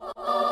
Good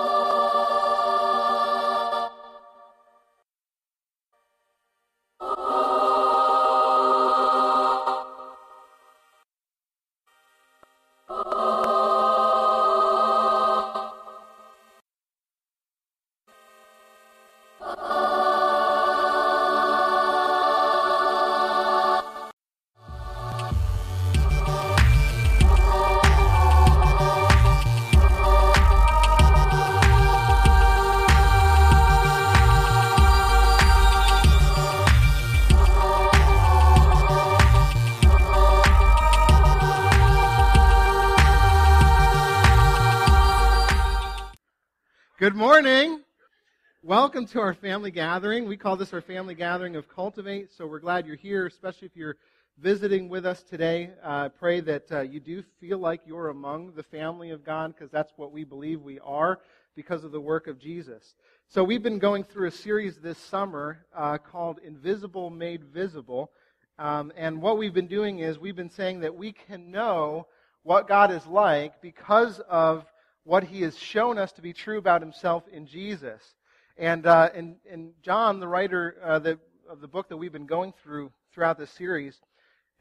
Welcome to our family gathering. We call this our family gathering of Cultivate, so we're glad you're here, especially if you're visiting with us today. I uh, pray that uh, you do feel like you're among the family of God, because that's what we believe we are because of the work of Jesus. So we've been going through a series this summer uh, called Invisible Made Visible. Um, and what we've been doing is we've been saying that we can know what God is like because of what he has shown us to be true about himself in Jesus. And, uh, and, and John, the writer uh, the, of the book that we've been going through throughout this series,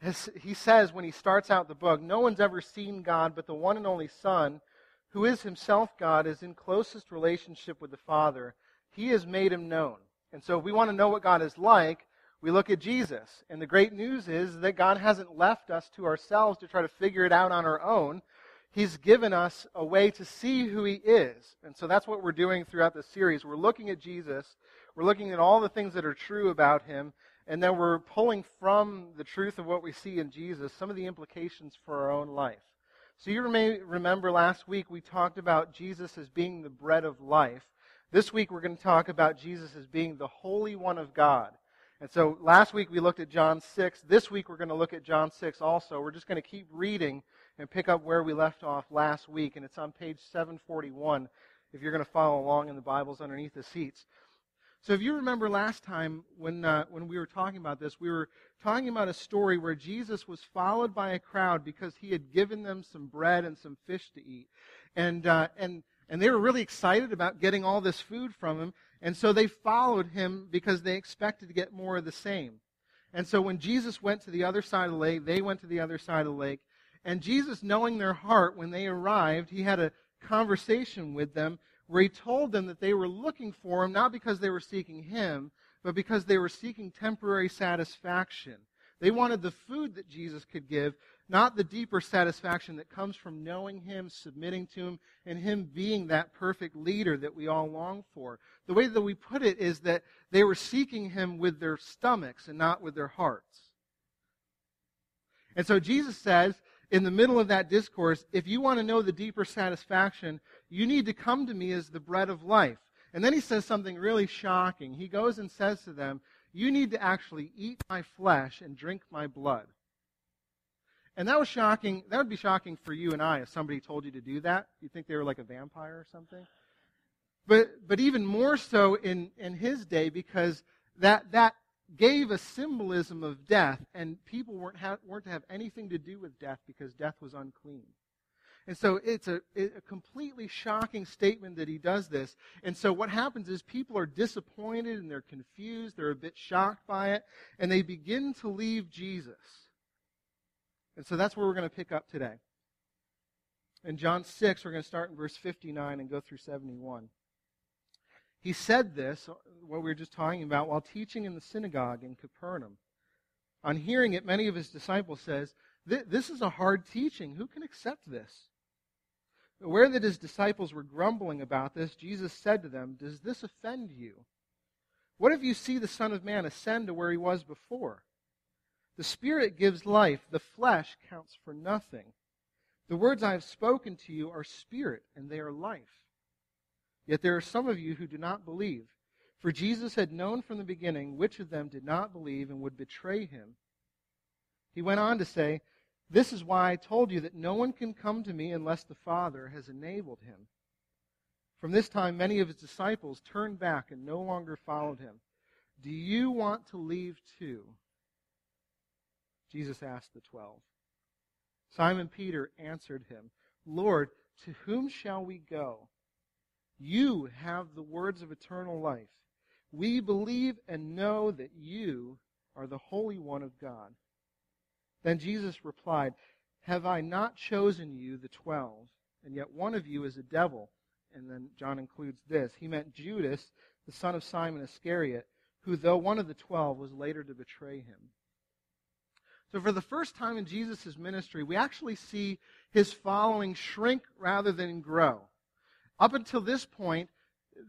has, he says when he starts out the book, No one's ever seen God, but the one and only Son, who is himself God, is in closest relationship with the Father. He has made him known. And so if we want to know what God is like, we look at Jesus. And the great news is that God hasn't left us to ourselves to try to figure it out on our own. He's given us a way to see who He is. And so that's what we're doing throughout this series. We're looking at Jesus, we're looking at all the things that are true about Him, and then we're pulling from the truth of what we see in Jesus some of the implications for our own life. So you may remember last week we talked about Jesus as being the bread of life. This week we're going to talk about Jesus as being the Holy One of God. And so last week we looked at John 6. This week we're going to look at John 6 also. We're just going to keep reading and pick up where we left off last week. And it's on page 741 if you're going to follow along in the Bibles underneath the seats. So if you remember last time when, uh, when we were talking about this, we were talking about a story where Jesus was followed by a crowd because he had given them some bread and some fish to eat. And, uh, and, and they were really excited about getting all this food from him. And so they followed him because they expected to get more of the same. And so when Jesus went to the other side of the lake, they went to the other side of the lake. And Jesus, knowing their heart, when they arrived, he had a conversation with them where he told them that they were looking for him not because they were seeking him, but because they were seeking temporary satisfaction. They wanted the food that Jesus could give, not the deeper satisfaction that comes from knowing him, submitting to him, and him being that perfect leader that we all long for. The way that we put it is that they were seeking him with their stomachs and not with their hearts. And so Jesus says in the middle of that discourse, if you want to know the deeper satisfaction, you need to come to me as the bread of life. And then he says something really shocking. He goes and says to them, You need to actually eat my flesh and drink my blood. And that was shocking. That would be shocking for you and I if somebody told you to do that. You'd think they were like a vampire or something. But, but even more so in, in his day because that, that gave a symbolism of death, and people weren't, ha- weren't to have anything to do with death because death was unclean. And so it's a, a, completely shocking statement that he does this. And so what happens is people are disappointed and they're confused, they're a bit shocked by it, and they begin to leave Jesus. And so that's where we're going to pick up today. In John 6, we're going to start in verse 59 and go through 71. He said this, uh, what we were just talking about, while teaching in the synagogue in Capernaum. On hearing it, many of his disciples says, This is a hard teaching. Who can accept this? Aware that his disciples were grumbling about this, Jesus said to them, Does this offend you? What if you see the Son of Man ascend to where he was before? The Spirit gives life, the flesh counts for nothing. The words I have spoken to you are spirit, and they are life. Yet there are some of you who do not believe. For Jesus had known from the beginning which of them did not believe and would betray him. He went on to say, This is why I told you that no one can come to me unless the Father has enabled him. From this time, many of his disciples turned back and no longer followed him. Do you want to leave too? Jesus asked the twelve. Simon Peter answered him, Lord, to whom shall we go? You have the words of eternal life. We believe and know that you are the Holy One of God. Then Jesus replied, Have I not chosen you, the twelve, and yet one of you is a devil? And then John includes this. He meant Judas, the son of Simon Iscariot, who, though one of the twelve, was later to betray him. So, for the first time in Jesus' ministry, we actually see his following shrink rather than grow. Up until this point,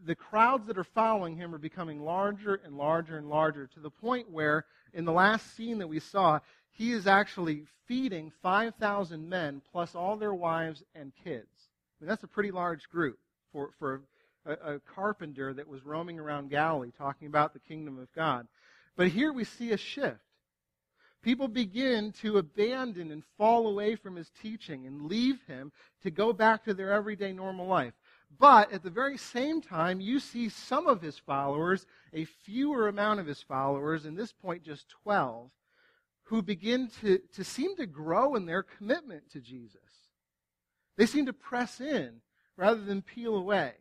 the crowds that are following him are becoming larger and larger and larger to the point where, in the last scene that we saw, he is actually feeding 5,000 men plus all their wives and kids. I mean, that's a pretty large group for, for a, a carpenter that was roaming around Galilee talking about the kingdom of God. But here we see a shift. People begin to abandon and fall away from his teaching and leave him to go back to their everyday normal life. But at the very same time, you see some of his followers, a fewer amount of his followers, in this point just 12, who begin to, to seem to grow in their commitment to Jesus. They seem to press in rather than peel away.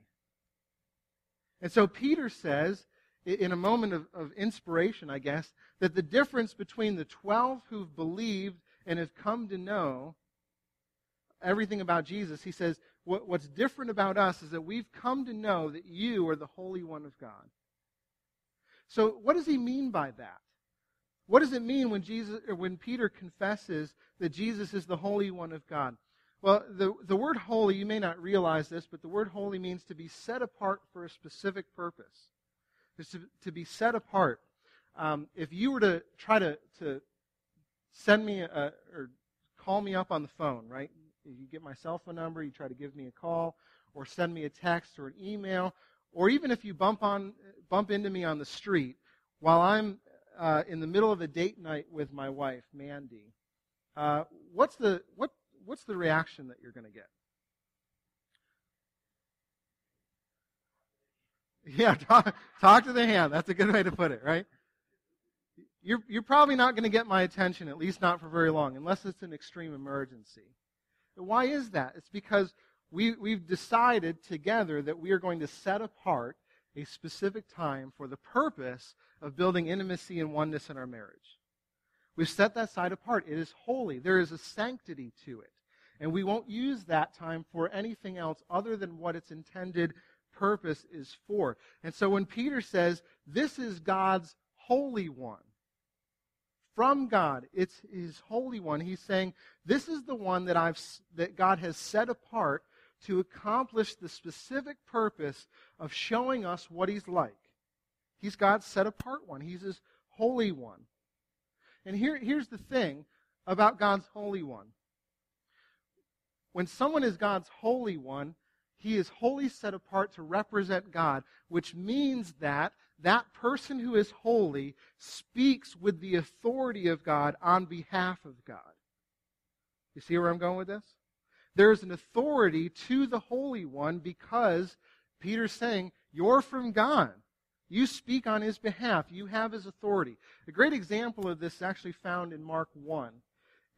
And so Peter says, in a moment of, of inspiration, I guess, that the difference between the 12 who've believed and have come to know everything about Jesus, he says, what, what's different about us is that we've come to know that you are the Holy One of God. So, what does he mean by that? What does it mean when Jesus or when Peter confesses that Jesus is the Holy One of God? Well, the, the word holy, you may not realize this, but the word holy means to be set apart for a specific purpose. It's to, to be set apart. Um, if you were to try to, to send me a, or call me up on the phone, right? You get my cell phone number, you try to give me a call, or send me a text or an email, or even if you bump on bump into me on the street while I'm uh, in the middle of a date night with my wife, Mandy, uh, what's the what what's the reaction that you're going to get? Yeah, talk, talk to the hand. That's a good way to put it, right? You're, you're probably not going to get my attention, at least not for very long, unless it's an extreme emergency. Why is that? It's because we, we've decided together that we are going to set apart a specific time for the purpose of building intimacy and oneness in our marriage. We've set that side apart. It is holy. There is a sanctity to it. And we won't use that time for anything else other than what its intended purpose is for. And so when Peter says, this is God's holy one, from God. It's His Holy One. He's saying, This is the one that, I've, that God has set apart to accomplish the specific purpose of showing us what He's like. He's God's set apart one, He's His Holy One. And here, here's the thing about God's Holy One. When someone is God's Holy One, he is wholly set apart to represent God, which means that that person who is holy speaks with the authority of God on behalf of God. You see where I'm going with this? There is an authority to the Holy One because Peter's saying, You're from God. You speak on his behalf. You have his authority. A great example of this is actually found in Mark 1.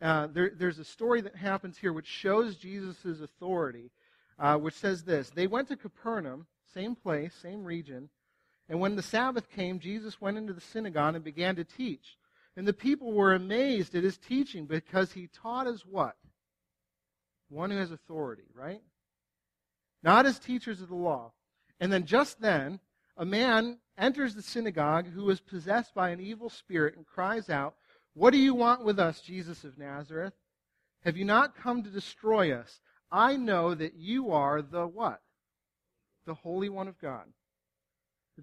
Uh, there, there's a story that happens here which shows Jesus' authority, uh, which says this They went to Capernaum, same place, same region, and when the Sabbath came, Jesus went into the synagogue and began to teach. And the people were amazed at his teaching because he taught as what? One who has authority, right? Not as teachers of the law. And then just then, a man enters the synagogue who is possessed by an evil spirit and cries out, What do you want with us, Jesus of Nazareth? Have you not come to destroy us? I know that you are the what? The Holy One of God.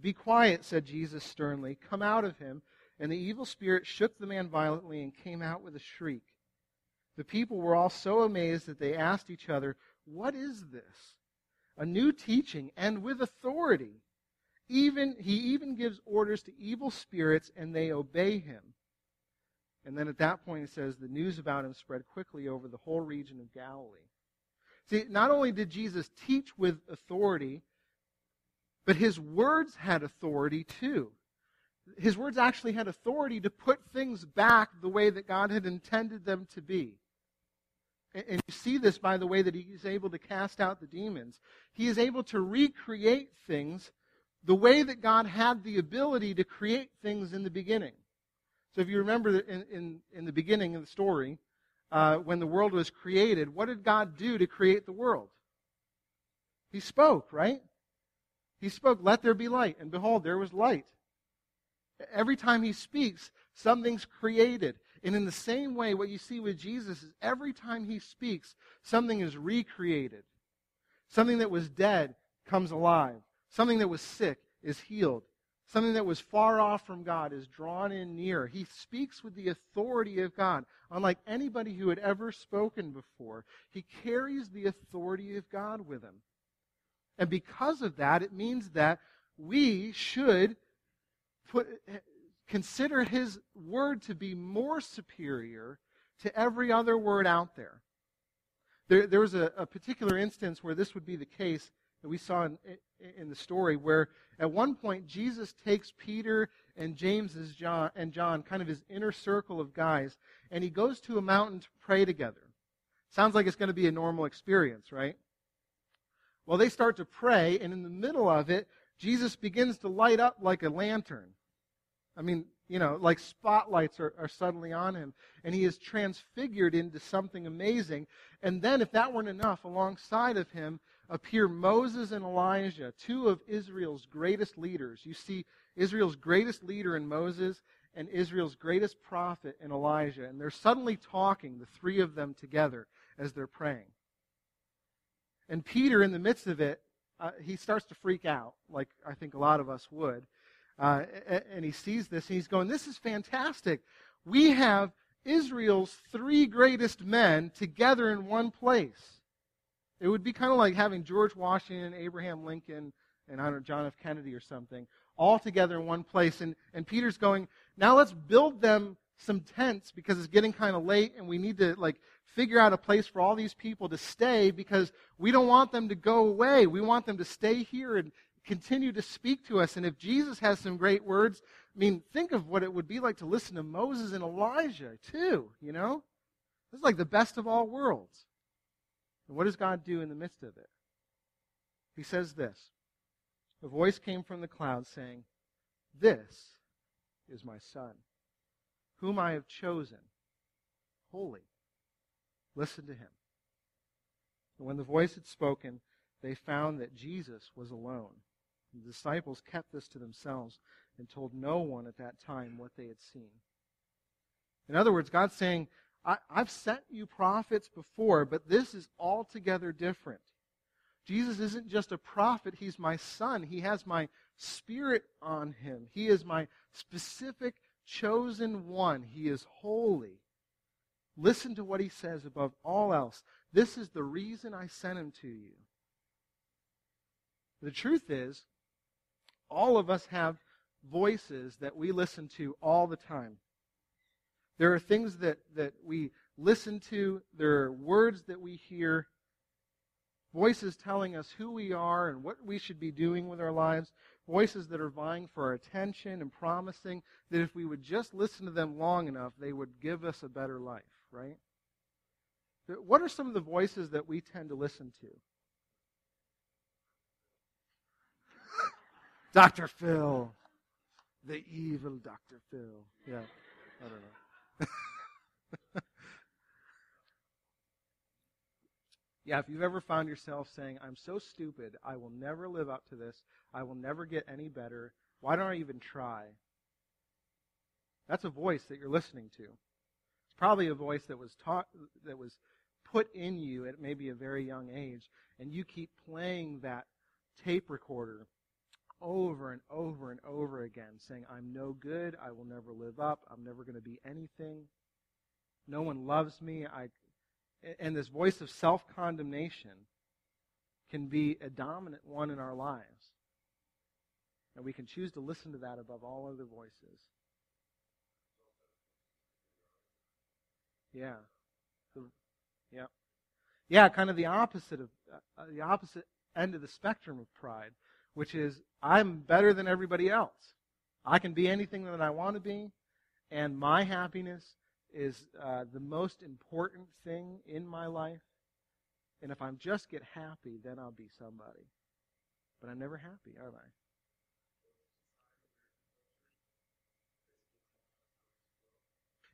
Be quiet, said Jesus sternly. Come out of him. And the evil spirit shook the man violently and came out with a shriek. The people were all so amazed that they asked each other, What is this? A new teaching and with authority. Even he even gives orders to evil spirits and they obey him. And then at that point it says the news about him spread quickly over the whole region of Galilee. See, not only did Jesus teach with authority, but his words had authority too. His words actually had authority to put things back the way that God had intended them to be. And you see this by the way that he is able to cast out the demons. He is able to recreate things the way that God had the ability to create things in the beginning. So if you remember in, in, in the beginning of the story, uh, when the world was created, what did God do to create the world? He spoke, right? He spoke, let there be light. And behold, there was light. Every time he speaks, something's created. And in the same way, what you see with Jesus is every time he speaks, something is recreated. Something that was dead comes alive. Something that was sick is healed. Something that was far off from God is drawn in near. He speaks with the authority of God. Unlike anybody who had ever spoken before, he carries the authority of God with him. And because of that, it means that we should put, consider his word to be more superior to every other word out there. There, there was a, a particular instance where this would be the case that we saw in, in the story where at one point Jesus takes Peter and James John, and John, kind of his inner circle of guys, and he goes to a mountain to pray together. Sounds like it's going to be a normal experience, right? Well, they start to pray, and in the middle of it, Jesus begins to light up like a lantern. I mean, you know, like spotlights are, are suddenly on him, and he is transfigured into something amazing. And then, if that weren't enough, alongside of him appear Moses and Elijah, two of Israel's greatest leaders. You see Israel's greatest leader in Moses and Israel's greatest prophet in Elijah. And they're suddenly talking, the three of them together, as they're praying. And Peter, in the midst of it, uh, he starts to freak out, like I think a lot of us would. Uh, and he sees this, and he's going, This is fantastic. We have Israel's three greatest men together in one place. It would be kind of like having George Washington, Abraham Lincoln, and I don't know, John F. Kennedy or something, all together in one place. And, and Peter's going, now let's build them some tents because it's getting kind of late and we need to like figure out a place for all these people to stay because we don't want them to go away. We want them to stay here and continue to speak to us. And if Jesus has some great words, I mean, think of what it would be like to listen to Moses and Elijah, too, you know? This is like the best of all worlds. And what does God do in the midst of it? He says this A voice came from the cloud saying, This is my son, whom I have chosen, holy. Listen to him. And when the voice had spoken, they found that Jesus was alone. The disciples kept this to themselves and told no one at that time what they had seen. In other words, God's saying, I, have sent you prophets before, but this is altogether different. Jesus isn't just a prophet, he's my son. He has my spirit on him. He is my specific chosen one. He is holy. Listen to what he says above all else. This is the reason I sent him to you. The truth is, all of us have voices that we listen to all the time. There are things that, that we listen to, there are words that we hear, voices telling us who we are and what we should be doing with our lives, voices that are vying for our attention and promising that if we would just listen to them long enough, they would give us a better life, right? What are some of the voices that we tend to listen to? Dr. Phil. The evil Dr. Phil. Yeah, I don't know. yeah, if you've ever found yourself saying, I'm so stupid, I will never live up to this, I will never get any better, why don't I even try? That's a voice that you're listening to. It's probably a voice that was taught that was put in you at maybe a very young age, and you keep playing that tape recorder over and over and over again, saying, I'm no good, I will never live up, I'm never going to be anything, no one loves me. I, and this voice of self condemnation can be a dominant one in our lives. And we can choose to listen to that above all other voices. Yeah. yeah. Yeah, kind of the opposite of uh, the opposite end of the spectrum of pride which is I'm better than everybody else. I can be anything that I want to be, and my happiness is uh, the most important thing in my life. And if I just get happy, then I'll be somebody. But I'm never happy, are I?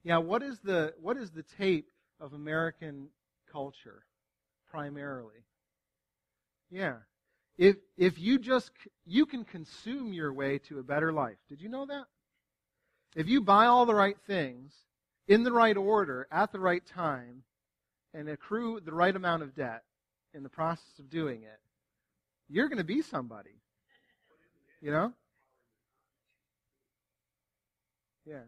Yeah, what is the what is the tape of American culture primarily? Yeah. If if you just you can consume your way to a better life. Did you know that? If you buy all the right things in the right order at the right time and accrue the right amount of debt in the process of doing it, you're going to be somebody. You know? Yeah.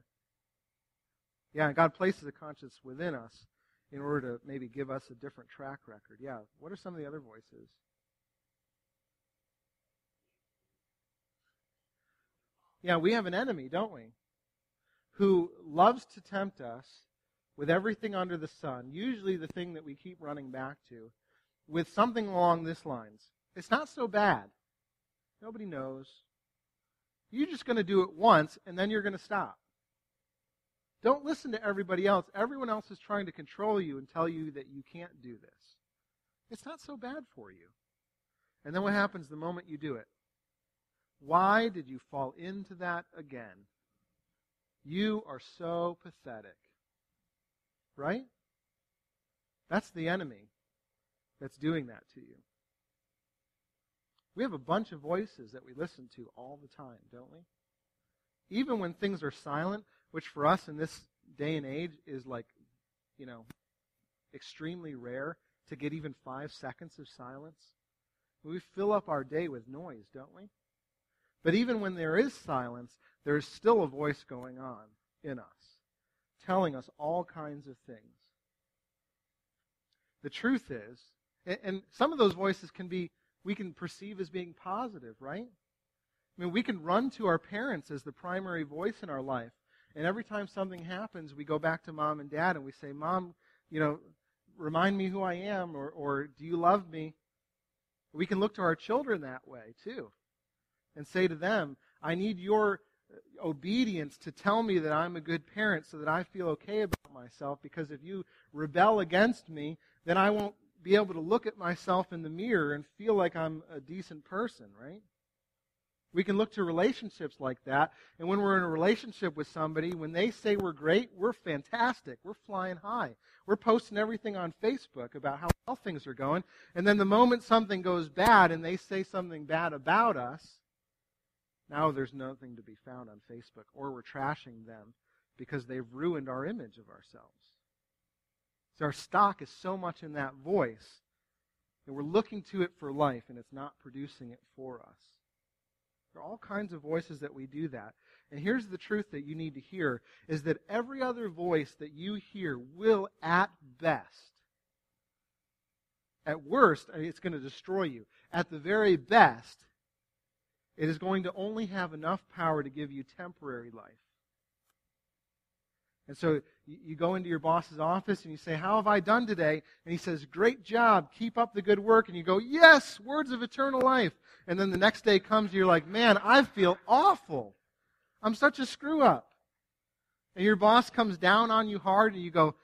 Yeah, God places a conscience within us in order to maybe give us a different track record. Yeah. What are some of the other voices? Yeah, we have an enemy, don't we? Who loves to tempt us with everything under the sun, usually the thing that we keep running back to, with something along this lines. It's not so bad. Nobody knows. You're just going to do it once, and then you're going to stop. Don't listen to everybody else. Everyone else is trying to control you and tell you that you can't do this. It's not so bad for you. And then what happens the moment you do it? Why did you fall into that again? You are so pathetic. Right? That's the enemy that's doing that to you. We have a bunch of voices that we listen to all the time, don't we? Even when things are silent, which for us in this day and age is like, you know, extremely rare to get even five seconds of silence. We fill up our day with noise, don't we? But even when there is silence, there is still a voice going on in us, telling us all kinds of things. The truth is, and some of those voices can be, we can perceive as being positive, right? I mean, we can run to our parents as the primary voice in our life and every time something happens, we go back to mom and dad and we say, Mom, you know, remind me who I am, or, or do you love me? We can look to our children that way, too, and say to them, I need your uh, obedience to tell me that I'm a good parent so that I feel okay about myself, because if you rebel against me, then I won't be able to look at myself in the mirror and feel like I'm a decent person, right? We can look to relationships like that. And when we're in a relationship with somebody, when they say we're great, we're fantastic. We're flying high. We're posting everything on Facebook about how well things are going. And then the moment something goes bad and they say something bad about us, now there's nothing to be found on Facebook. Or we're trashing them because they've ruined our image of ourselves. So our stock is so much in that voice that we're looking to it for life and it's not producing it for us. There are all kinds of voices that we do that. And here's the truth that you need to hear is that every other voice that you hear will at best at worst it's going to destroy you. At the very best it is going to only have enough power to give you temporary life. And so you go into your boss's office and you say, How have I done today? And he says, Great job. Keep up the good work. And you go, Yes, words of eternal life. And then the next day comes and you're like, Man, I feel awful. I'm such a screw up. And your boss comes down on you hard and you go,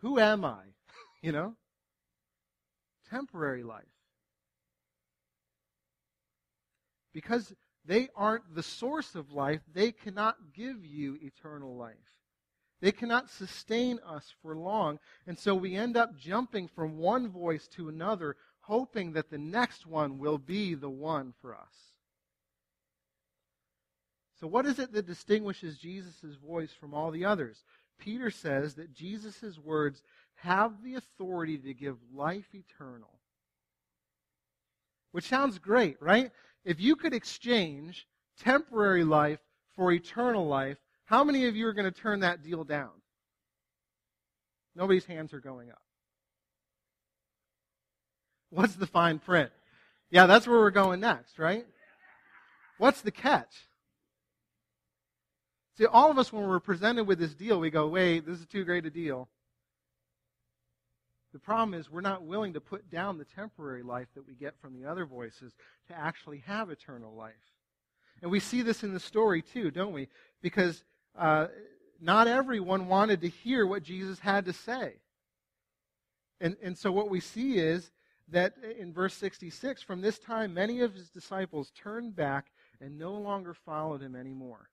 Who am I? you know? Temporary life. Because they aren't the source of life, they cannot give you eternal life. They cannot sustain us for long. And so we end up jumping from one voice to another, hoping that the next one will be the one for us. So, what is it that distinguishes Jesus' voice from all the others? Peter says that Jesus' words have the authority to give life eternal. Which sounds great, right? If you could exchange temporary life for eternal life, how many of you are going to turn that deal down? Nobody's hands are going up. What's the fine print? Yeah, that's where we're going next, right? What's the catch? See, all of us, when we're presented with this deal, we go, wait, this is too great a deal. The problem is we're not willing to put down the temporary life that we get from the other voices to actually have eternal life. And we see this in the story too, don't we? Because uh, not everyone wanted to hear what Jesus had to say. And, and so what we see is that in verse 66, from this time, many of his disciples turned back and no longer followed him anymore.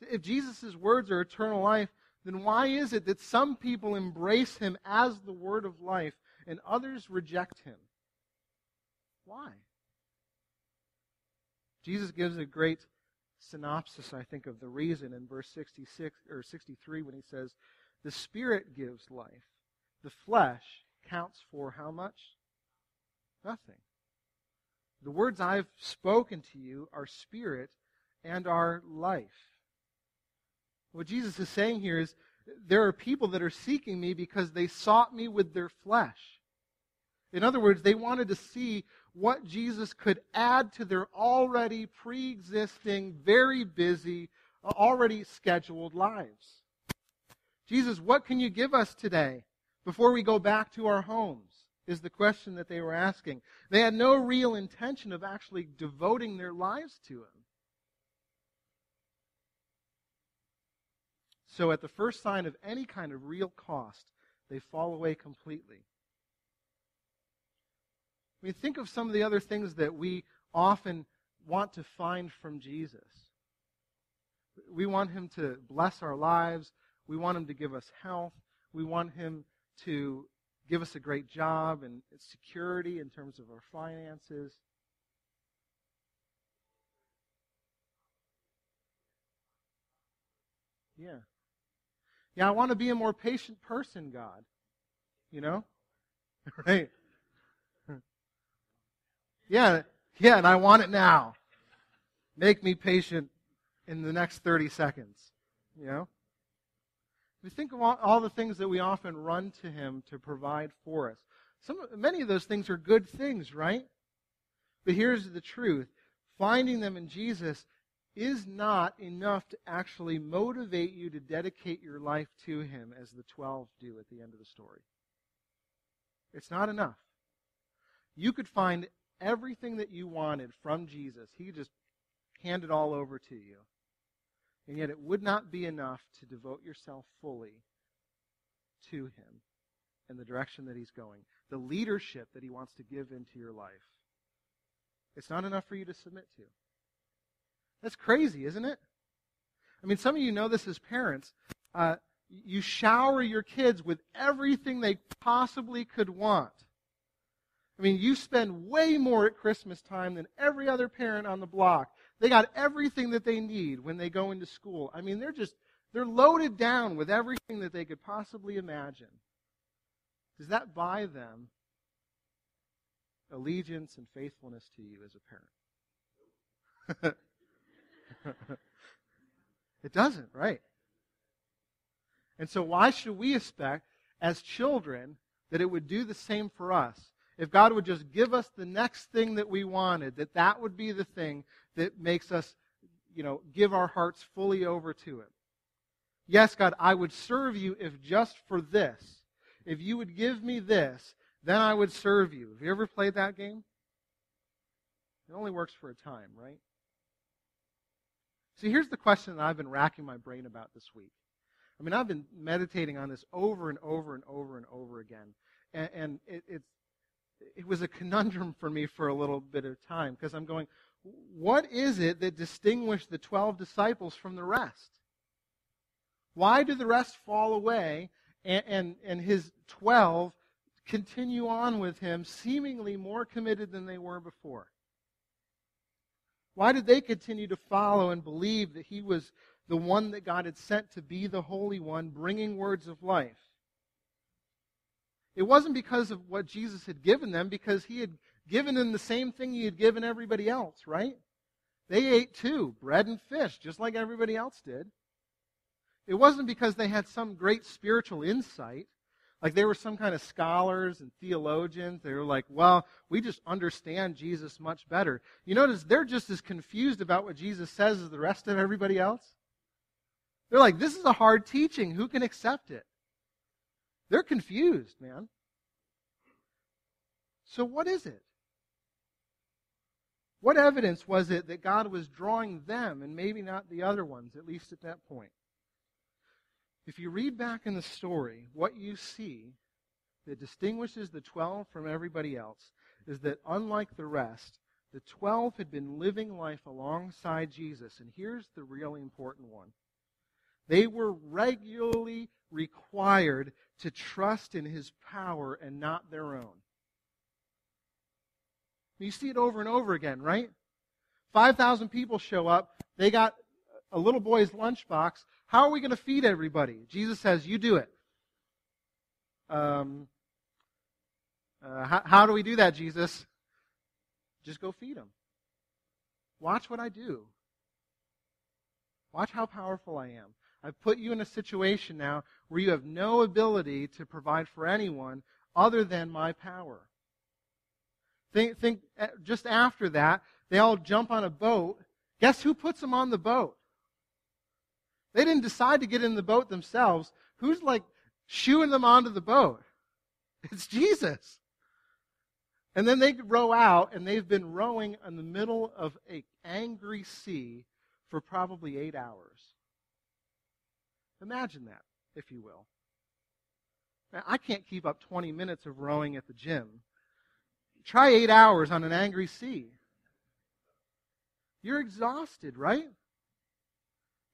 If Jesus' words are eternal life, then why is it that some people embrace him as the word of life and others reject him? Why? Jesus gives a great synopsis, I think, of the reason in verse 66 or 63 when he says, The Spirit gives life. The flesh counts for how much? Nothing. The words I've spoken to you are spirit and are life. What Jesus is saying here is there are people that are seeking me because they sought me with their flesh. In other words, they wanted to see what Jesus could add to their already pre existing, very busy, already scheduled lives. Jesus, what can you give us today before we go back to our homes? Is the question that they were asking. They had no real intention of actually devoting their lives to Him. So, at the first sign of any kind of real cost, they fall away completely. I mean, think of some of the other things that we often want to find from Jesus. We want him to bless our lives. We want him to give us health. We want him to give us a great job and security in terms of our finances. Yeah. Yeah, I want to be a more patient person, God. You know? right? Yeah, yeah, and I want it now. Make me patient in the next 30 seconds. You know? We think of all, all, the things that we often run to Him to provide for us. Some, many of those things are good things, right? But here's the truth finding them in Jesus is not enough to actually motivate you to dedicate your life to Him as the 12 do at the end of the story. It's not enough. You could find everything that you wanted from Jesus. He just handed all over to you. And yet it would not be enough to devote yourself fully to him and the direction that he's going, the leadership that he wants to give into your life. It's not enough for you to submit to. That's crazy, isn't it? I mean, some of you know this as parents. Uh, you shower your kids with everything they possibly could want. I mean, you spend way more at Christmas time than every other parent on the block. They got everything that they need when they go into school. I mean, they're just, they're loaded down with everything that they could possibly imagine. Does that buy them allegiance and faithfulness to you as a parent? it doesn't, right? And so, why should we expect, as children, that it would do the same for us? if God would just give us the next thing that we wanted, that that would be the thing that makes us, you know, give our hearts fully over to Him. Yes, God, I would serve you if just for this. If you would give me this, then I would serve you. Have you ever played that game? It only works for a time, right? See, here's the question that I've been racking my brain about this week. I mean, I've been meditating on this over and over and over and over again. And, and it, it's, it was a conundrum for me for a little bit of time because I'm going, what is it that distinguished the 12 disciples from the rest? Why do the rest fall away and, and, and his 12 continue on with him, seemingly more committed than they were before? Why did they continue to follow and believe that he was the one that God had sent to be the Holy One, bringing words of life? It wasn't because of what Jesus had given them, because he had given them the same thing he had given everybody else, right? They ate too, bread and fish, just like everybody else did. It wasn't because they had some great spiritual insight, like they were some kind of scholars and theologians. They were like, well, we just understand Jesus much better. You notice they're just as confused about what Jesus says as the rest of everybody else. They're like, this is a hard teaching. Who can accept it? They're confused, man. So, what is it? What evidence was it that God was drawing them and maybe not the other ones, at least at that point? If you read back in the story, what you see that distinguishes the 12 from everybody else is that unlike the rest, the 12 had been living life alongside Jesus. And here's the really important one they were regularly required to trust in his power and not their own. You see it over and over again, right? 5,000 people show up. They got a little boy's lunchbox. How are we going to feed everybody? Jesus says, You do it. Um, uh, how, how do we do that, Jesus? Just go feed them. Watch what I do. Watch how powerful I am. I've put you in a situation now where you have no ability to provide for anyone other than my power. Think, think uh, just after that, they all jump on a boat. Guess who puts them on the boat? They didn't decide to get in the boat themselves. Who's like shooing them onto the boat? It's Jesus. And then they row out, and they've been rowing in the middle of an angry sea for probably eight hours. Imagine that, if you will. Now, I can't keep up 20 minutes of rowing at the gym. Try eight hours on an angry sea. You're exhausted, right?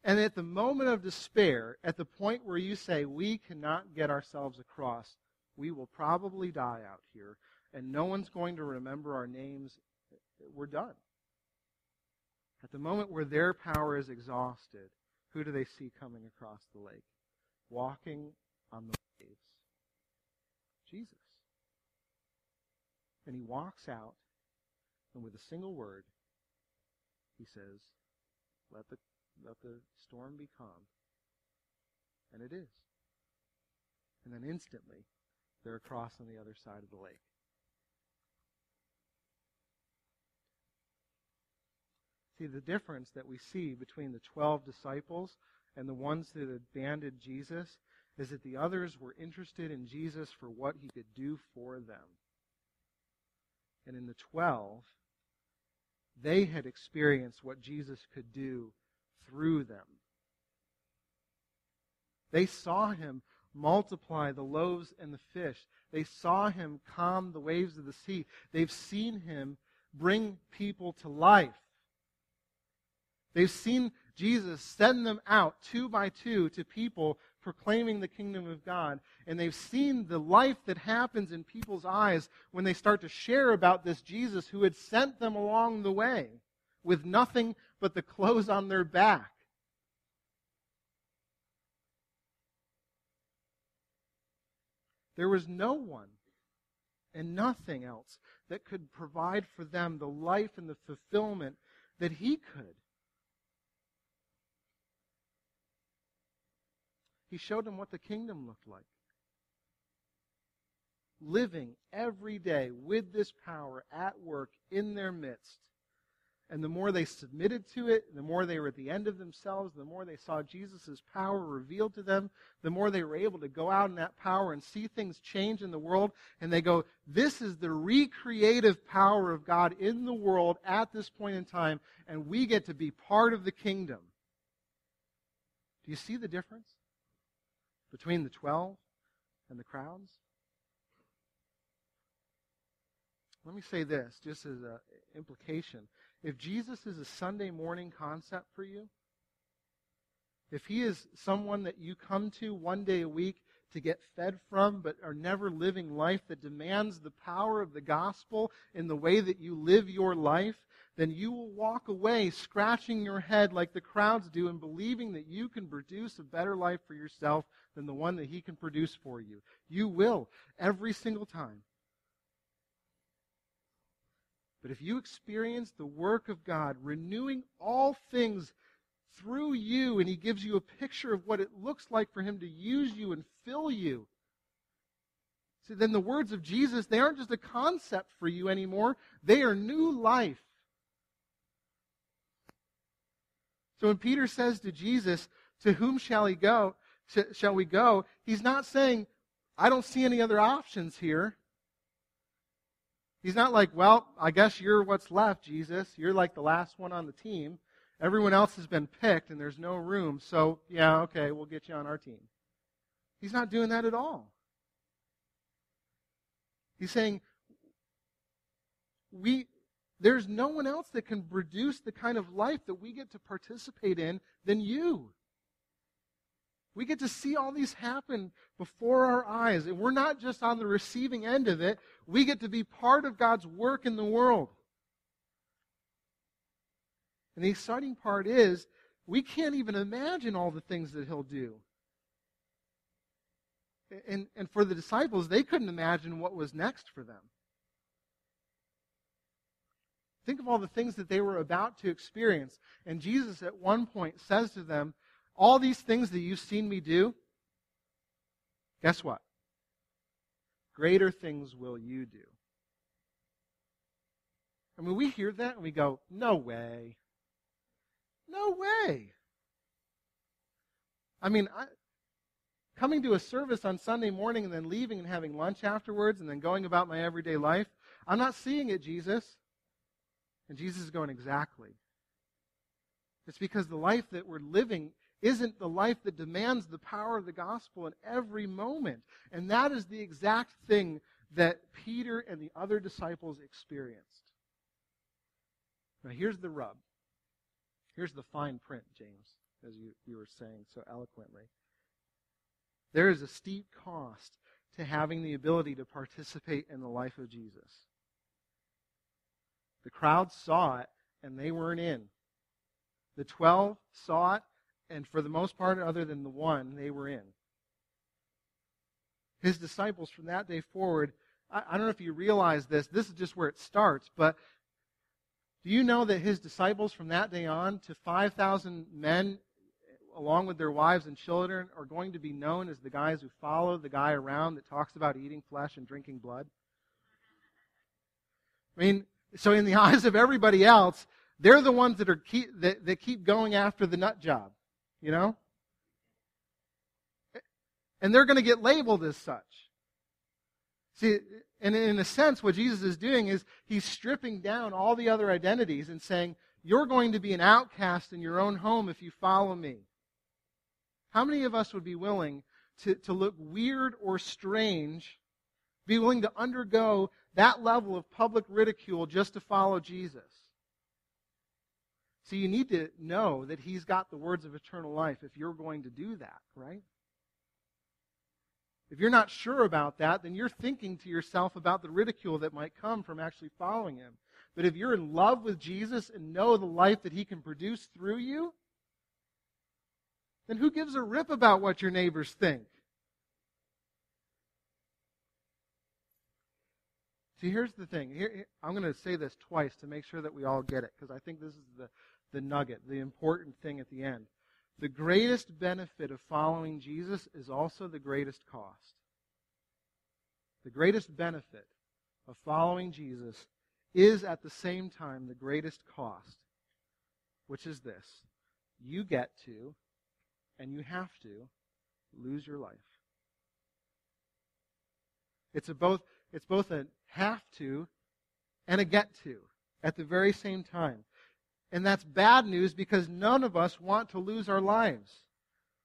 And at the moment of despair, at the point where you say, we cannot get ourselves across, we will probably die out here and no one's going to remember our names, we're done. At the moment where their power is exhausted, who do they see coming across the lake? Walking on the waves. Jesus. And he walks out, and with a single word, he says, Let the, let the storm be calm. And it is. And then instantly, they're across on the other side of the lake. See, the difference that we see between the 12 disciples and the ones that abandoned Jesus is that the others were interested in Jesus for what he could do for them. And in the 12, they had experienced what Jesus could do through them. They saw him multiply the loaves and the fish. They saw him calm the waves of the sea. They've seen him bring people to life. They've seen Jesus send them out two by two to people proclaiming the kingdom of God. And they've seen the life that happens in people's eyes when they start to share about this Jesus who had sent them along the way with nothing but the clothes on their back. There was no one and nothing else that could provide for them the life and the fulfillment that he could. He showed them what the kingdom looked like. Living every day with this power at work in their midst. And the more they submitted to it, the more they were at the end of themselves, the more they saw Jesus' power revealed to them, the more they were able to go out in that power and see things change in the world. And they go, this is the recreative power of God in the world at this point in time, and we get to be part of the kingdom. Do you see the difference? between the 12 and the crowds? Let me say this just as an implication. If Jesus is a Sunday morning concept for you, if he is someone that you come to one day a week to get fed from, but are never living life that demands the power of the gospel in the way that you live your life, then you will walk away scratching your head like the crowds do and believing that you can produce a better life for yourself than the one that He can produce for you. You will, every single time. But if you experience the work of God renewing all things through you, and He gives you a picture of what it looks like for Him to use you and fill you, see, then the words of Jesus, they aren't just a concept for you anymore, they are new life. So when Peter says to Jesus, To whom shall he go? Shall we go? He's not saying, I don't see any other options here. He's not like, well, I guess you're what's left, Jesus. You're like the last one on the team. Everyone else has been picked and there's no room. So, yeah, okay, we'll get you on our team. He's not doing that at all. He's saying, we, there's no one else that can produce the kind of life that we get to participate in than you. We get to see all these happen before our eyes. And we're not just on the receiving end of it, we get to be part of God's work in the world. And the exciting part is, we can't even imagine all the things that He'll do. And, and for the disciples, they couldn't imagine what was next for them. Think of all the things that they were about to experience. And Jesus, at one point, says to them, All these things that you've seen me do, guess what? Greater things will you do. I mean, we hear that and we go, No way. No way. I mean, I, coming to a service on Sunday morning and then leaving and having lunch afterwards and then going about my everyday life, I'm not seeing it, Jesus. And Jesus is going, exactly. It's because the life that we're living isn't the life that demands the power of the gospel in every moment. And that is the exact thing that Peter and the other disciples experienced. Now, here's the rub. Here's the fine print, James, as you, you were saying so eloquently. There is a steep cost to having the ability to participate in the life of Jesus. The crowd saw it, and they weren't in. The twelve saw it, and for the most part, other than the one, they were in. His disciples from that day forward, I, I don't know if you realize this, this is just where it starts, but do you know that his disciples from that day on to 5,000 men, along with their wives and children, are going to be known as the guys who follow the guy around that talks about eating flesh and drinking blood? I mean, so in the eyes of everybody else, they're the ones that are keep, that, that keep going after the nut job, you know? And they're going to get labeled as such. See, and in a sense, what Jesus is doing is he's stripping down all the other identities and saying, You're going to be an outcast in your own home if you follow me. How many of us would be willing to, to look weird or strange, be willing to undergo that level of public ridicule just to follow Jesus. So you need to know that he's got the words of eternal life if you're going to do that, right? If you're not sure about that, then you're thinking to yourself about the ridicule that might come from actually following him. But if you're in love with Jesus and know the life that he can produce through you, then who gives a rip about what your neighbors think? See, here's the thing. Here, I'm going to say this twice to make sure that we all get it, because I think this is the, the nugget, the important thing at the end. The greatest benefit of following Jesus is also the greatest cost. The greatest benefit of following Jesus is at the same time the greatest cost, which is this. You get to, and you have to, lose your life. It's a both it's both a have to and a get to at the very same time. And that's bad news because none of us want to lose our lives.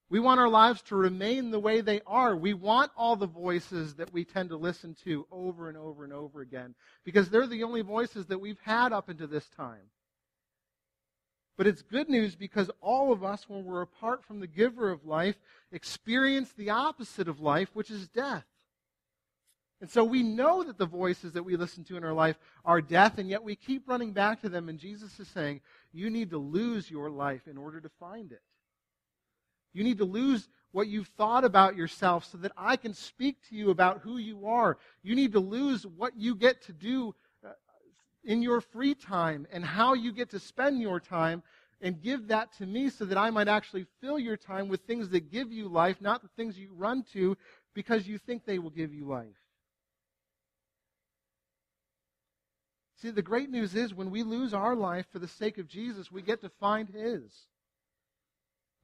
We want our lives to remain the way they are. We want all the voices that we tend to listen to over and over and over again because they're the only voices that we've had up until this time. But it's good news because all of us, when we're apart from the giver of life, experience the opposite of life, which is death. And so we know that the voices that we listen to in our life are death, and yet we keep running back to them. And Jesus is saying, You need to lose your life in order to find it. You need to lose what you've thought about yourself so that I can speak to you about who you are. You need to lose what you get to do uh, in your free time and how you get to spend your time and give that to me so that I might actually fill your time with things that give you life, not the things you run to because you think they will give you life. See, the great news is when we lose our life for the sake of Jesus, we get to find His.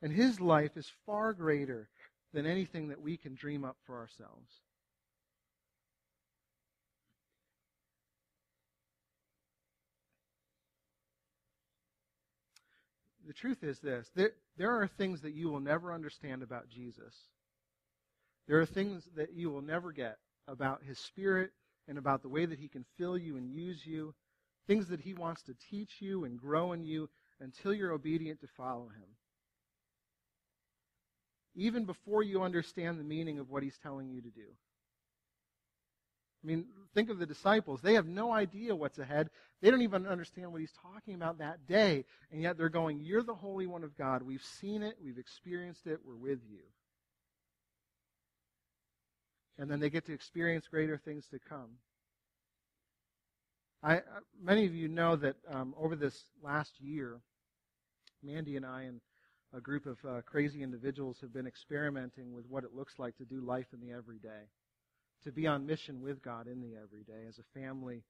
And His life is far greater than anything that we can dream up for ourselves. The truth is this there, there are things that you will never understand about Jesus. There are things that you will never get about his spirit, and about the way that he can fill you and use you, things that he wants to teach you and grow in you until you're obedient to follow him. Even before you understand the meaning of what he's telling you to do. I mean, think of the disciples. They have no idea what's ahead. They don't even understand what he's talking about that day. And yet they're going, You're the Holy One of God. We've seen it. We've experienced it. We're with you. And then they get to experience greater things to come. I, uh, many of you know that um, over this last year, Mandy and I and a group of uh, crazy individuals have been experimenting with what it looks like to do life in the everyday to be on mission with God in the everyday as a family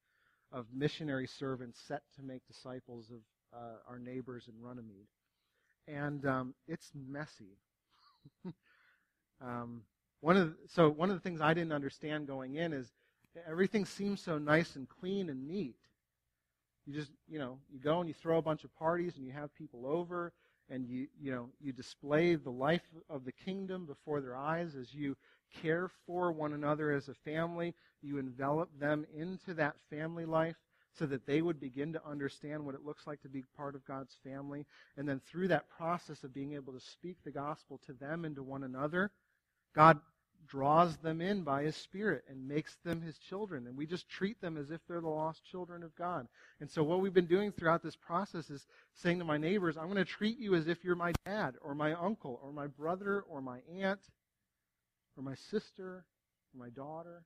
of missionary servants set to make disciples of uh, our neighbors in Runnymede. And um, it's messy. um, one of the, so one of the things I didn't understand going in is everything seems so nice and clean and neat. You just you know you go and you throw a bunch of parties and you have people over and you you know you display the life of the kingdom before their eyes as you care for one another as a family. You envelop them into that family life so that they would begin to understand what it looks like to be part of God's family. And then through that process of being able to speak the gospel to them and to one another, God draws them in by his spirit and makes them his children and we just treat them as if they're the lost children of god and so what we've been doing throughout this process is saying to my neighbors i'm going to treat you as if you're my dad or my uncle or my brother or my aunt or my sister or my daughter.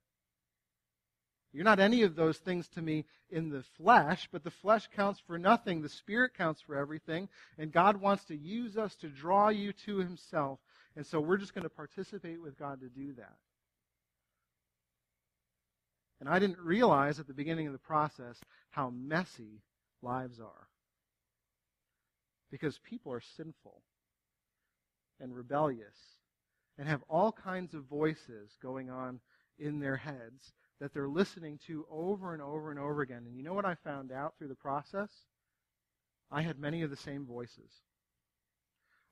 You're not any of those things to me in the flesh, but the flesh counts for nothing. The Spirit counts for everything. And God wants to use us to draw you to Himself. And so we're just going to participate with God to do that. And I didn't realize at the beginning of the process how messy lives are. Because people are sinful and rebellious and have all kinds of voices going on in their heads that they're listening to over and over and over again. And you know what I found out through the process? I had many of the same voices.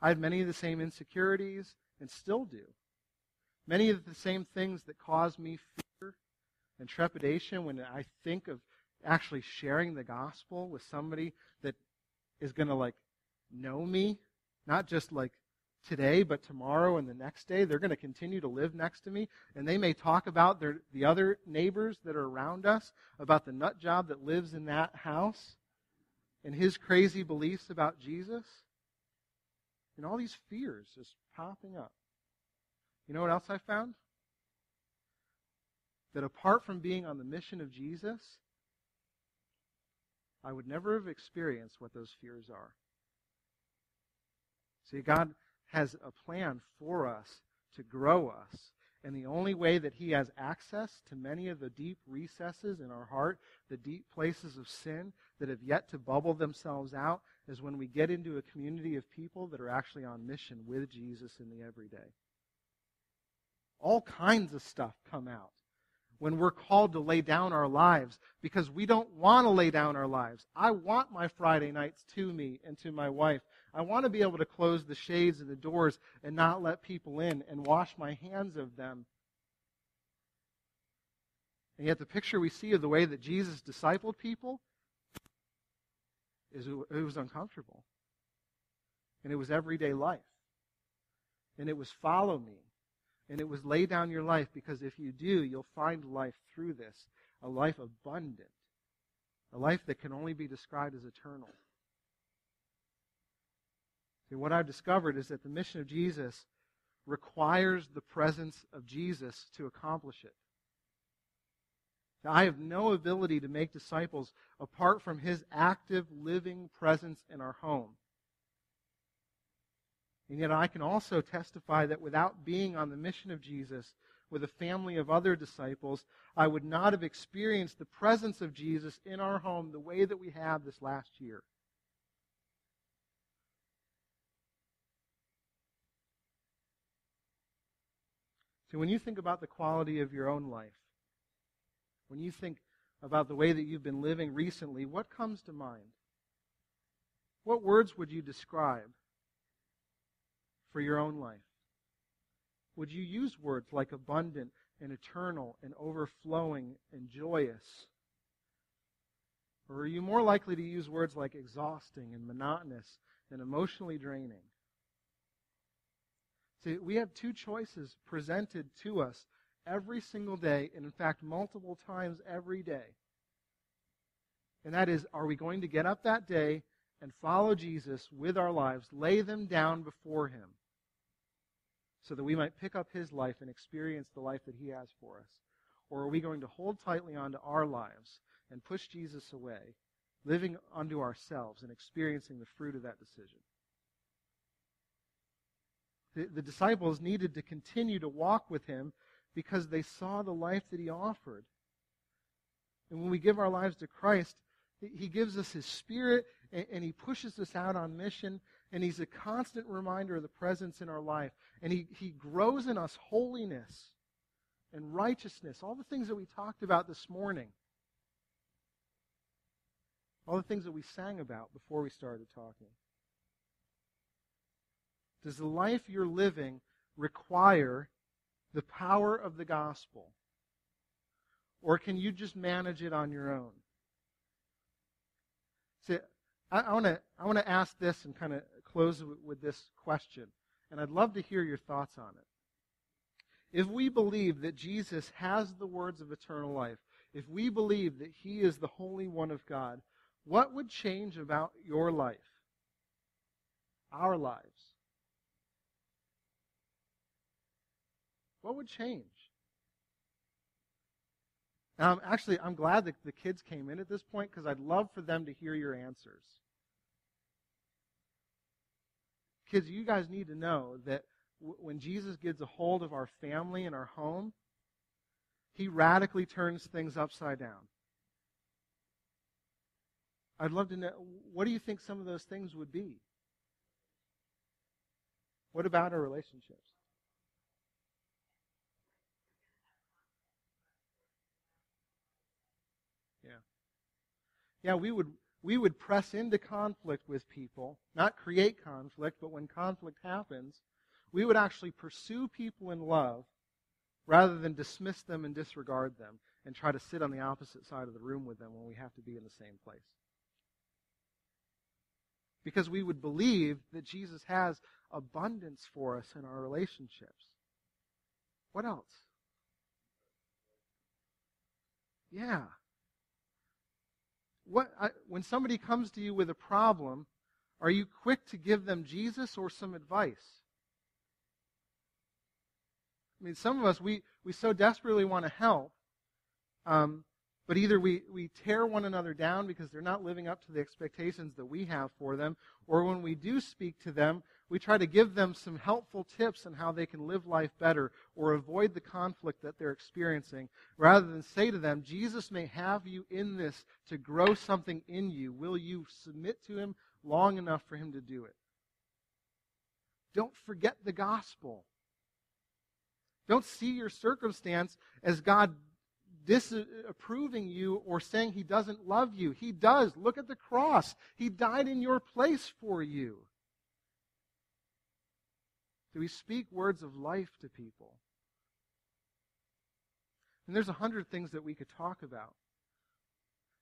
I had many of the same insecurities and still do. Many of the same things that cause me fear and trepidation when I think of actually sharing the gospel with somebody that is going to like know me, not just like today, but tomorrow and the next day, they're going to continue to live next to me. And they may talk about their, the other neighbors that are around us, about the nut job that lives in that house, and his crazy beliefs about Jesus. And all these fears just popping up. You know what else I found? That apart from being on the mission of Jesus, I would never have experienced what those fears are. See, God has a plan for us to grow us. And the only way that he has access to many of the deep recesses in our heart, the deep places of sin that have yet to bubble themselves out, is when we get into a community of people that are actually on mission with Jesus in the everyday. All kinds of stuff come out when we're called to lay down our lives because we don't want to lay down our lives. I want my Friday nights to me and to my wife. I want to be able to close the shades and the doors and not let people in and wash my hands of them. And yet, the picture we see of the way that Jesus discipled people it was uncomfortable. And it was everyday life. And it was follow me. And it was lay down your life because if you do, you'll find life through this a life abundant, a life that can only be described as eternal. See, what I've discovered is that the mission of Jesus requires the presence of Jesus to accomplish it. I have no ability to make disciples apart from his active, living presence in our home. And yet, I can also testify that without being on the mission of Jesus with a family of other disciples, I would not have experienced the presence of Jesus in our home the way that we have this last year. So when you think about the quality of your own life, when you think about the way that you've been living recently, what comes to mind? what words would you describe for your own life? Would you use words like abundant and eternal and overflowing and joyous? Or are you more likely to use words like exhausting and monotonous and emotionally draining? See, we have two choices presented to us every single day, and in fact, multiple times every day. And that is, are we going to get up that day and follow Jesus with our lives, lay them down before Him, so that we might pick up His life and experience the life that He has for us? Or are we going to hold tightly onto our lives and push Jesus away, living unto ourselves and experiencing the fruit of that decision? The, the disciples needed to continue to walk with Him because they saw the life that He offered. And when we give our lives to Christ, He gives us His Spirit and, and He pushes us out on mission. And He's a constant reminder of the presence in our life. And He, he grows in us holiness and righteousness, all the things that we talked about this morning. All the things that we sang about before we started talking. Does the life you're living require the power of the gospel? Or can you just manage it on your own? See, I, want to I want to ask this and kind of close with this question, and I'd love to hear your thoughts on it. If we believe that Jesus has the words of eternal life, if we believe that he is the Holy One of God, what would change about your life? Our lives. What would change? Um, actually, I'm glad that the kids came in at this point because I'd love for them to hear your answers. Kids, you guys need to know that w- when Jesus gets a hold of our family and our home, he radically turns things upside down. I'd love to know what do you think some of those things would be? What about our relationships? Yeah, we would, we would press into conflict with people, not create conflict, but when conflict happens, we would actually pursue people in love rather than dismiss them and disregard them and try to sit on the opposite side of the room with them when we have to be in the same place. Because we would believe that Jesus has abundance for us in our relationships. What else? Yeah what, I, when somebody comes to you with a problem, are you quick to give them Jesus or some advice? I mean, some of us, we, we so desperately want to help, um, but either we, we tear one another down because they're not living up to the expectations that we have for them, or when we do speak to them, we try to give them some helpful tips on how they can live life better or avoid the conflict that they're experiencing, rather than say to them, Jesus may have you in this to grow something in you. Will you submit to him long enough for him to do it? Don't forget the gospel. Don't see your circumstance as God disapproving you or saying he doesn't love you. He does. Look at the cross. He died in your place for you. Do we speak words of life to people? And there's a hundred things that we could talk about.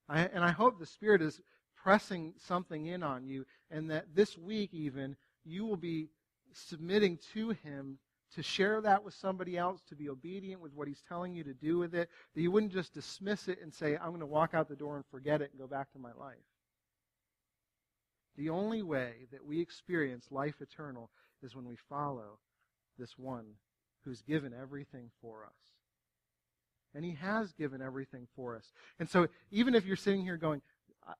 I, and I hope the Spirit is pressing something in on you, and that this week, even, you will be submitting to Him to share that with somebody else, to be obedient with what He's telling you to do with it, that you wouldn't just dismiss it and say, I'm going to walk out the door and forget it and go back to my life. The only way that we experience life eternal is when we follow this one who's given everything for us. And he has given everything for us. And so even if you're sitting here going,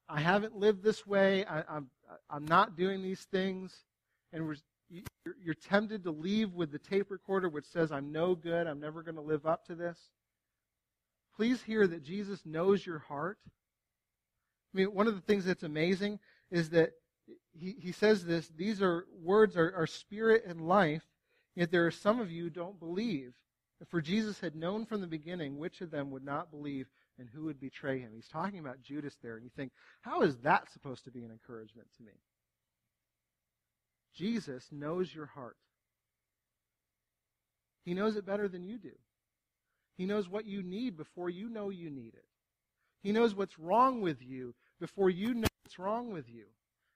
I haven't lived this way, I, am I'm, I'm not doing these things, and you're, you're tempted to leave with the tape recorder which says, I'm no good, I'm never going to live up to this, please hear that Jesus knows your heart. I mean, one of the things that's amazing is that he, he says this these are words are, are spirit and life, yet there are some of you don't believe. For Jesus had known from the beginning which of them would not believe and who would betray him. He's talking about Judas there, and you think, how is that supposed to be an encouragement to me? Jesus knows your heart. He knows it better than you do. He knows what you need before you know you need it. He knows what's wrong with you before you know what's wrong with you.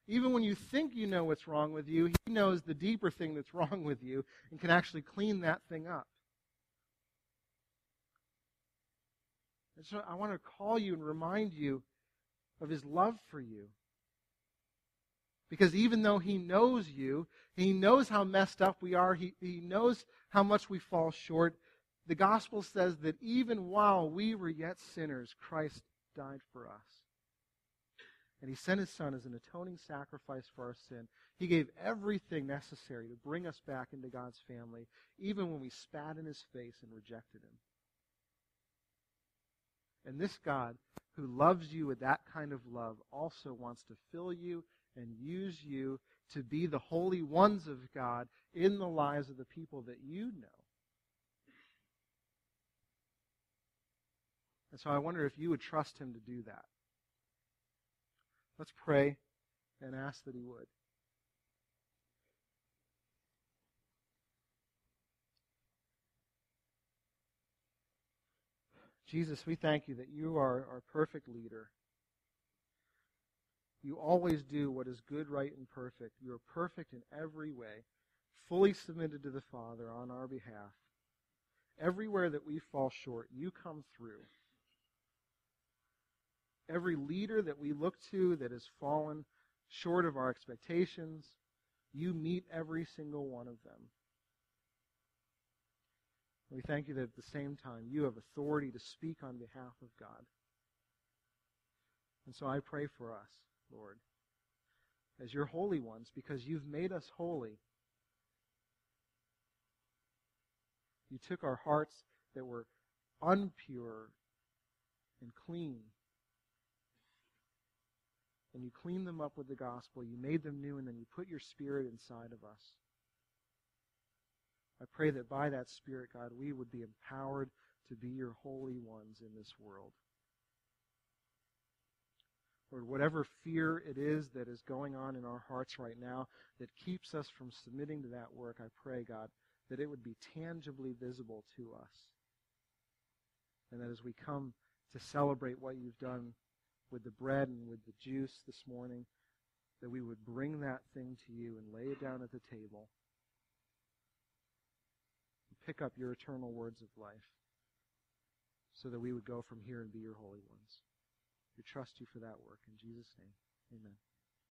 Even when you think you know what's wrong with you, He knows the deeper thing that's wrong with you and can actually clean that thing up. And so I want to call you and remind you of His love for you. Because even though He knows you, He knows how messed up we are, He, he knows how much we fall short. The gospel says that even while we were yet sinners, Christ died for us. And He sent His Son as an atoning sacrifice for our sin. He gave everything necessary to bring us back into God's family, even when we spat in His face and rejected Him. And this God, who loves you with that kind of love, also wants to fill you and use you to be the holy ones of God in the lives of the people that you know. And so I wonder if you would trust him to do that. Let's pray and ask that he would. Jesus, we thank you that you are our perfect leader. You always do what is good, right, and perfect. You are perfect in every way, fully submitted to the Father on our behalf. Everywhere that we fall short, you come through. Every leader that we look to that has fallen short of our expectations, you meet every single one of them. We thank you that at the same time you have authority to speak on behalf of God. And so I pray for us. Lord, as your holy ones, because you've made us holy. You took our hearts that were unpure and clean, and you cleaned them up with the gospel. You made them new, and then you put your spirit inside of us. I pray that by that Spirit, God, we would be empowered to be your holy ones in this world. Lord, whatever fear it is that is going on in our hearts right now that keeps us from submitting to that work, I pray, God, that it would be tangibly visible to us. And that as we come to celebrate what you've done with the bread and with the juice this morning, that we would bring that thing to you and lay it down at the table. And pick up your eternal words of life so that we would go from here and be your holy ones. We trust you for that work. In Jesus' name, amen.